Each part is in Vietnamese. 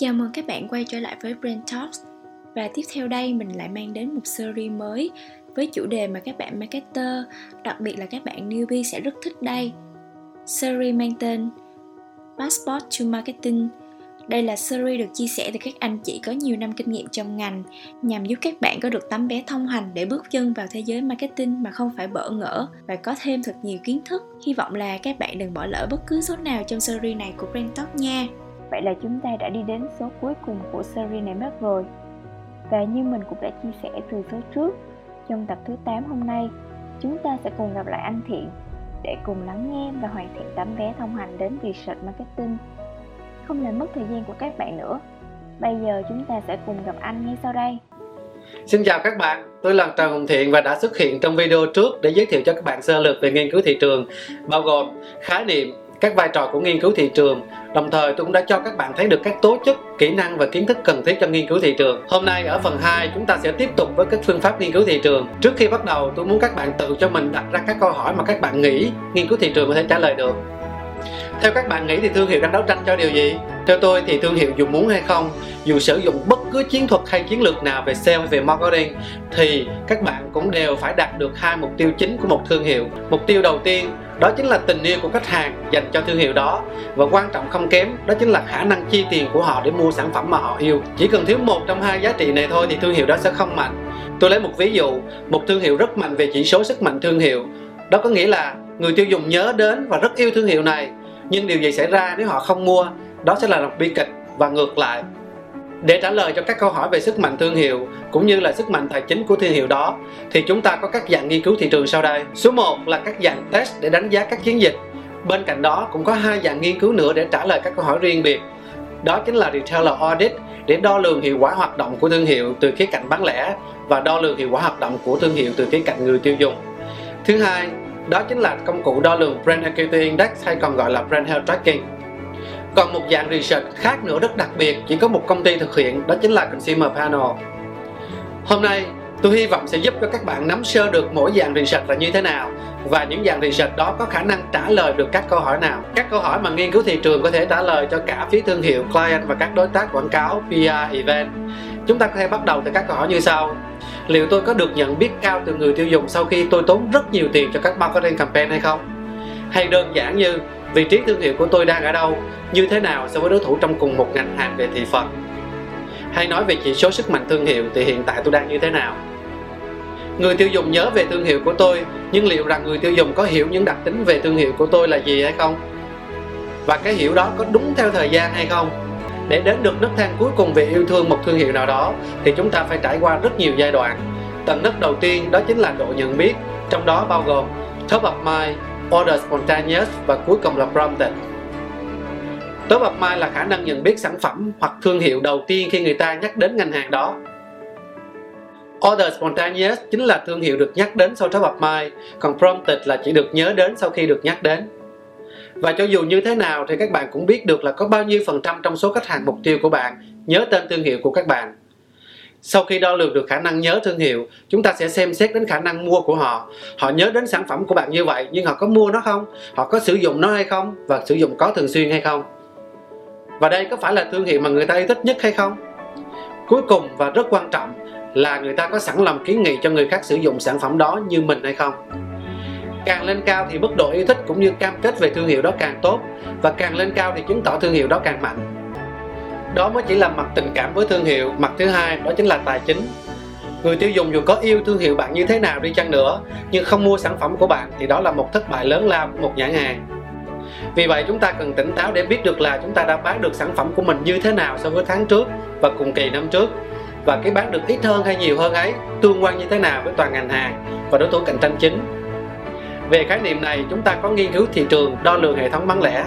Chào mừng các bạn quay trở lại với Brain Talks Và tiếp theo đây mình lại mang đến một series mới với chủ đề mà các bạn marketer, đặc biệt là các bạn newbie sẽ rất thích đây. Series mang tên Passport to Marketing đây là series được chia sẻ từ các anh chị có nhiều năm kinh nghiệm trong ngành nhằm giúp các bạn có được tấm vé thông hành để bước chân vào thế giới marketing mà không phải bỡ ngỡ và có thêm thật nhiều kiến thức. Hy vọng là các bạn đừng bỏ lỡ bất cứ số nào trong series này của Brand Talk nha. Vậy là chúng ta đã đi đến số cuối cùng của series này mất rồi. Và như mình cũng đã chia sẻ từ số trước, trong tập thứ 8 hôm nay, chúng ta sẽ cùng gặp lại anh Thiện để cùng lắng nghe và hoàn thiện tấm vé thông hành đến Research Marketing không làm mất thời gian của các bạn nữa. Bây giờ chúng ta sẽ cùng gặp anh ngay sau đây. Xin chào các bạn, tôi là Trần Hồng Thiện và đã xuất hiện trong video trước để giới thiệu cho các bạn sơ lược về nghiên cứu thị trường, bao gồm khái niệm, các vai trò của nghiên cứu thị trường. Đồng thời tôi cũng đã cho các bạn thấy được các tố chất, kỹ năng và kiến thức cần thiết cho nghiên cứu thị trường. Hôm nay ở phần 2 chúng ta sẽ tiếp tục với các phương pháp nghiên cứu thị trường. Trước khi bắt đầu tôi muốn các bạn tự cho mình đặt ra các câu hỏi mà các bạn nghĩ nghiên cứu thị trường có thể trả lời được. Theo các bạn nghĩ thì thương hiệu đang đấu tranh cho điều gì? Theo tôi thì thương hiệu dù muốn hay không, dù sử dụng bất cứ chiến thuật hay chiến lược nào về sale về marketing thì các bạn cũng đều phải đạt được hai mục tiêu chính của một thương hiệu. Mục tiêu đầu tiên đó chính là tình yêu của khách hàng dành cho thương hiệu đó. Và quan trọng không kém, đó chính là khả năng chi tiền của họ để mua sản phẩm mà họ yêu. Chỉ cần thiếu một trong hai giá trị này thôi thì thương hiệu đó sẽ không mạnh. Tôi lấy một ví dụ, một thương hiệu rất mạnh về chỉ số sức mạnh thương hiệu. Đó có nghĩa là người tiêu dùng nhớ đến và rất yêu thương hiệu này. Nhưng điều gì xảy ra nếu họ không mua? Đó sẽ là một bi kịch và ngược lại để trả lời cho các câu hỏi về sức mạnh thương hiệu, cũng như là sức mạnh tài chính của thương hiệu đó, thì chúng ta có các dạng nghiên cứu thị trường sau đây. Số 1 là các dạng test để đánh giá các chiến dịch. Bên cạnh đó, cũng có hai dạng nghiên cứu nữa để trả lời các câu hỏi riêng biệt. Đó chính là retailer audit, để đo lường hiệu quả hoạt động của thương hiệu từ khía cạnh bán lẻ và đo lường hiệu quả hoạt động của thương hiệu từ khía cạnh người tiêu dùng. Thứ hai, đó chính là công cụ đo lường Brand Equity Index, hay còn gọi là Brand Health Tracking. Còn một dạng research khác nữa rất đặc biệt chỉ có một công ty thực hiện đó chính là Consumer Panel. Hôm nay tôi hy vọng sẽ giúp cho các bạn nắm sơ được mỗi dạng research là như thế nào và những dạng research đó có khả năng trả lời được các câu hỏi nào. Các câu hỏi mà nghiên cứu thị trường có thể trả lời cho cả phía thương hiệu, client và các đối tác quảng cáo, PR, event. Chúng ta có thể bắt đầu từ các câu hỏi như sau liệu tôi có được nhận biết cao từ người tiêu dùng sau khi tôi tốn rất nhiều tiền cho các marketing campaign hay không hay đơn giản như vị trí thương hiệu của tôi đang ở đâu? Như thế nào so với đối thủ trong cùng một ngành hàng về thị phần? Hay nói về chỉ số sức mạnh thương hiệu thì hiện tại tôi đang như thế nào? Người tiêu dùng nhớ về thương hiệu của tôi, nhưng liệu rằng người tiêu dùng có hiểu những đặc tính về thương hiệu của tôi là gì hay không? Và cái hiểu đó có đúng theo thời gian hay không? Để đến được nấc thang cuối cùng về yêu thương một thương hiệu nào đó, thì chúng ta phải trải qua rất nhiều giai đoạn. Tầng nấc đầu tiên đó chính là độ nhận biết, trong đó bao gồm top of mind order spontaneous và cuối cùng là prompted. Top of mind là khả năng nhận biết sản phẩm hoặc thương hiệu đầu tiên khi người ta nhắc đến ngành hàng đó. Order spontaneous chính là thương hiệu được nhắc đến sau top of mind, còn prompted là chỉ được nhớ đến sau khi được nhắc đến. Và cho dù như thế nào thì các bạn cũng biết được là có bao nhiêu phần trăm trong số khách hàng mục tiêu của bạn nhớ tên thương hiệu của các bạn sau khi đo lường được khả năng nhớ thương hiệu, chúng ta sẽ xem xét đến khả năng mua của họ. Họ nhớ đến sản phẩm của bạn như vậy, nhưng họ có mua nó không? Họ có sử dụng nó hay không? Và sử dụng có thường xuyên hay không? Và đây có phải là thương hiệu mà người ta yêu thích nhất hay không? Cuối cùng và rất quan trọng là người ta có sẵn lòng kiến nghị cho người khác sử dụng sản phẩm đó như mình hay không? Càng lên cao thì mức độ yêu thích cũng như cam kết về thương hiệu đó càng tốt. Và càng lên cao thì chứng tỏ thương hiệu đó càng mạnh đó mới chỉ là mặt tình cảm với thương hiệu. Mặt thứ hai đó chính là tài chính. Người tiêu dùng dù có yêu thương hiệu bạn như thế nào đi chăng nữa nhưng không mua sản phẩm của bạn thì đó là một thất bại lớn lao của một nhãn hàng. Vì vậy chúng ta cần tỉnh táo để biết được là chúng ta đã bán được sản phẩm của mình như thế nào so với tháng trước và cùng kỳ năm trước. Và cái bán được ít hơn hay nhiều hơn ấy tương quan như thế nào với toàn ngành hàng và đối thủ cạnh tranh chính. Về khái niệm này, chúng ta có nghiên cứu thị trường đo lường hệ thống bán lẻ.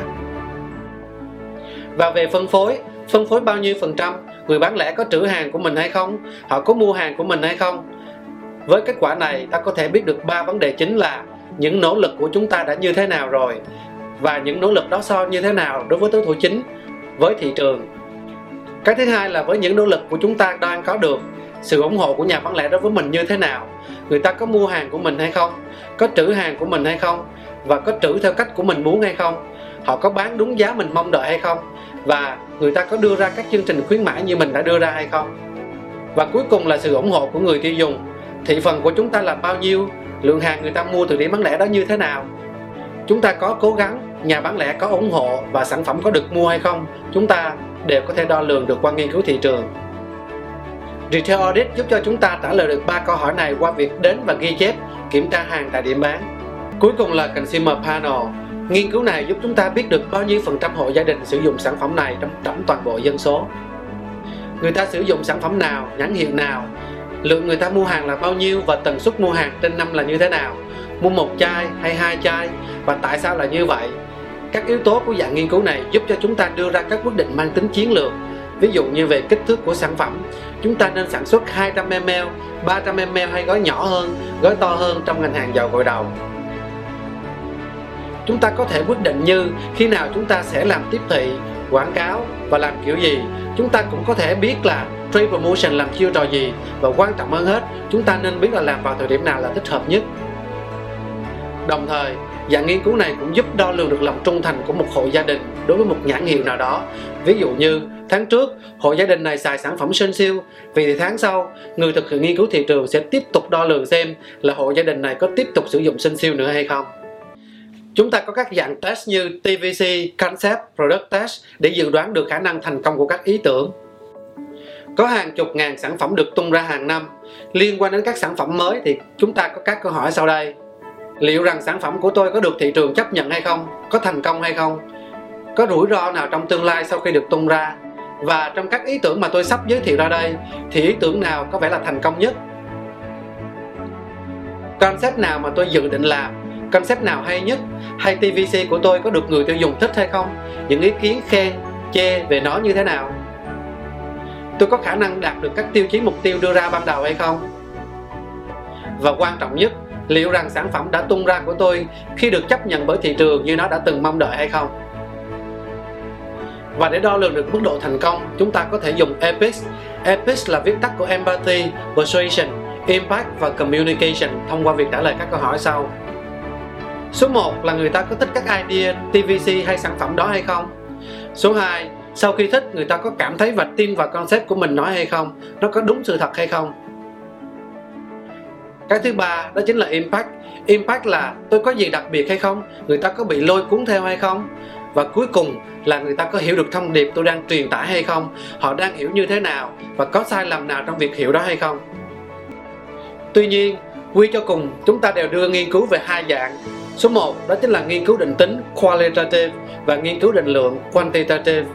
Và về phân phối, phân phối bao nhiêu phần trăm, người bán lẻ có trữ hàng của mình hay không, họ có mua hàng của mình hay không. Với kết quả này, ta có thể biết được ba vấn đề chính là những nỗ lực của chúng ta đã như thế nào rồi và những nỗ lực đó so như thế nào đối với đối thủ chính với thị trường. Cái thứ hai là với những nỗ lực của chúng ta đang có được sự ủng hộ của nhà bán lẻ đối với mình như thế nào người ta có mua hàng của mình hay không có trữ hàng của mình hay không và có trữ theo cách của mình muốn hay không họ có bán đúng giá mình mong đợi hay không? Và người ta có đưa ra các chương trình khuyến mãi như mình đã đưa ra hay không? Và cuối cùng là sự ủng hộ của người tiêu dùng. Thị phần của chúng ta là bao nhiêu? Lượng hàng người ta mua từ điểm bán lẻ đó như thế nào? Chúng ta có cố gắng nhà bán lẻ có ủng hộ và sản phẩm có được mua hay không? Chúng ta đều có thể đo lường được qua nghiên cứu thị trường. Retail Audit giúp cho chúng ta trả lời được ba câu hỏi này qua việc đến và ghi chép, kiểm tra hàng tại điểm bán. Cuối cùng là Consumer Panel. Nghiên cứu này giúp chúng ta biết được bao nhiêu phần trăm hộ gia đình sử dụng sản phẩm này trong tổng toàn bộ dân số. Người ta sử dụng sản phẩm nào, nhãn hiệu nào, lượng người ta mua hàng là bao nhiêu và tần suất mua hàng trên năm là như thế nào, mua một chai hay hai chai và tại sao là như vậy. Các yếu tố của dạng nghiên cứu này giúp cho chúng ta đưa ra các quyết định mang tính chiến lược ví dụ như về kích thước của sản phẩm chúng ta nên sản xuất 200ml 300ml hay gói nhỏ hơn gói to hơn trong ngành hàng dầu gội đầu chúng ta có thể quyết định như khi nào chúng ta sẽ làm tiếp thị, quảng cáo và làm kiểu gì. Chúng ta cũng có thể biết là trade promotion làm chiêu trò gì và quan trọng hơn hết, chúng ta nên biết là làm vào thời điểm nào là thích hợp nhất. Đồng thời, dạng nghiên cứu này cũng giúp đo lường được lòng trung thành của một hộ gia đình đối với một nhãn hiệu nào đó. Ví dụ như, tháng trước, hộ gia đình này xài sản phẩm sinh siêu, vì thì tháng sau, người thực hiện nghiên cứu thị trường sẽ tiếp tục đo lường xem là hộ gia đình này có tiếp tục sử dụng sinh siêu nữa hay không chúng ta có các dạng test như TVC, Concept, Product Test để dự đoán được khả năng thành công của các ý tưởng. Có hàng chục ngàn sản phẩm được tung ra hàng năm. Liên quan đến các sản phẩm mới thì chúng ta có các câu hỏi sau đây. Liệu rằng sản phẩm của tôi có được thị trường chấp nhận hay không? Có thành công hay không? Có rủi ro nào trong tương lai sau khi được tung ra? Và trong các ý tưởng mà tôi sắp giới thiệu ra đây thì ý tưởng nào có vẻ là thành công nhất? Concept nào mà tôi dự định làm? Concept nào hay nhất? Hay tvc của tôi có được người tiêu dùng thích hay không? Những ý kiến khen chê về nó như thế nào? Tôi có khả năng đạt được các tiêu chí mục tiêu đưa ra ban đầu hay không? Và quan trọng nhất liệu rằng sản phẩm đã tung ra của tôi khi được chấp nhận bởi thị trường như nó đã từng mong đợi hay không? Và để đo lường được mức độ thành công chúng ta có thể dùng EPIC. EPIC là viết tắt của Empathy, Persuasion, Impact và Communication thông qua việc trả lời các câu hỏi sau. Số 1 là người ta có thích các idea, TVC hay sản phẩm đó hay không? Số 2 sau khi thích người ta có cảm thấy và tin vào concept của mình nói hay không? Nó có đúng sự thật hay không? Cái thứ ba đó chính là impact. Impact là tôi có gì đặc biệt hay không? Người ta có bị lôi cuốn theo hay không? Và cuối cùng là người ta có hiểu được thông điệp tôi đang truyền tải hay không? Họ đang hiểu như thế nào? Và có sai lầm nào trong việc hiểu đó hay không? Tuy nhiên quy cho cùng chúng ta đều đưa nghiên cứu về hai dạng số 1 đó chính là nghiên cứu định tính qualitative và nghiên cứu định lượng quantitative.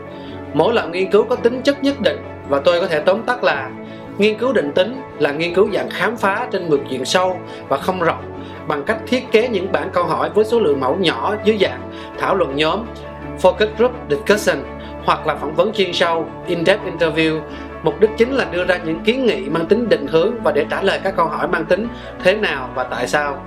Mỗi loại nghiên cứu có tính chất nhất định và tôi có thể tóm tắt là nghiên cứu định tính là nghiên cứu dạng khám phá trên một diện sâu và không rộng bằng cách thiết kế những bản câu hỏi với số lượng mẫu nhỏ dưới dạng thảo luận nhóm, focus group discussion hoặc là phỏng vấn chuyên sâu, in-depth interview. Mục đích chính là đưa ra những kiến nghị mang tính định hướng và để trả lời các câu hỏi mang tính thế nào và tại sao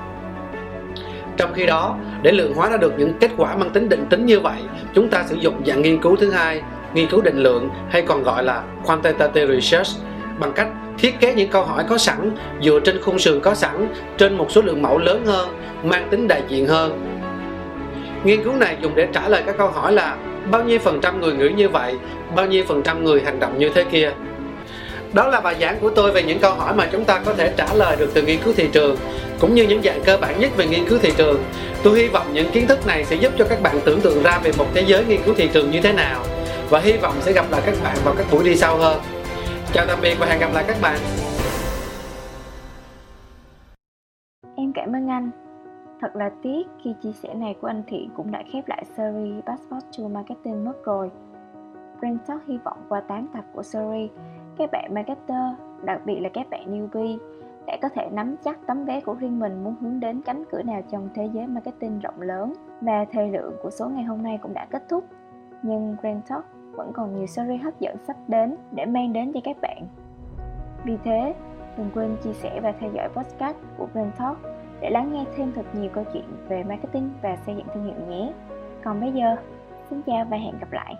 trong khi đó, để lượng hóa ra được những kết quả mang tính định tính như vậy, chúng ta sử dụng dạng nghiên cứu thứ hai, nghiên cứu định lượng, hay còn gọi là quantitative research, bằng cách thiết kế những câu hỏi có sẵn, dựa trên khung sườn có sẵn, trên một số lượng mẫu lớn hơn, mang tính đại diện hơn. Nghiên cứu này dùng để trả lời các câu hỏi là, bao nhiêu phần trăm người nghĩ như vậy, bao nhiêu phần trăm người hành động như thế kia? Đó là bài giảng của tôi về những câu hỏi mà chúng ta có thể trả lời được từ nghiên cứu thị trường cũng như những dạng cơ bản nhất về nghiên cứu thị trường. Tôi hy vọng những kiến thức này sẽ giúp cho các bạn tưởng tượng ra về một thế giới nghiên cứu thị trường như thế nào và hy vọng sẽ gặp lại các bạn vào các buổi đi sau hơn. Chào tạm biệt và hẹn gặp lại các bạn. Em cảm ơn anh. Thật là tiếc khi chia sẻ này của anh Thiện cũng đã khép lại series Passport to Marketing mất rồi. Brand Talk hy vọng qua 8 tập của series, các bạn marketer, đặc biệt là các bạn newbie, để có thể nắm chắc tấm vé của riêng mình muốn hướng đến cánh cửa nào trong thế giới marketing rộng lớn. Và thời lượng của số ngày hôm nay cũng đã kết thúc. Nhưng Brand Talk vẫn còn nhiều series hấp dẫn sắp đến để mang đến cho các bạn. Vì thế, đừng quên chia sẻ và theo dõi podcast của Brand Talk để lắng nghe thêm thật nhiều câu chuyện về marketing và xây dựng thương hiệu nhé. Còn bây giờ, xin chào và hẹn gặp lại.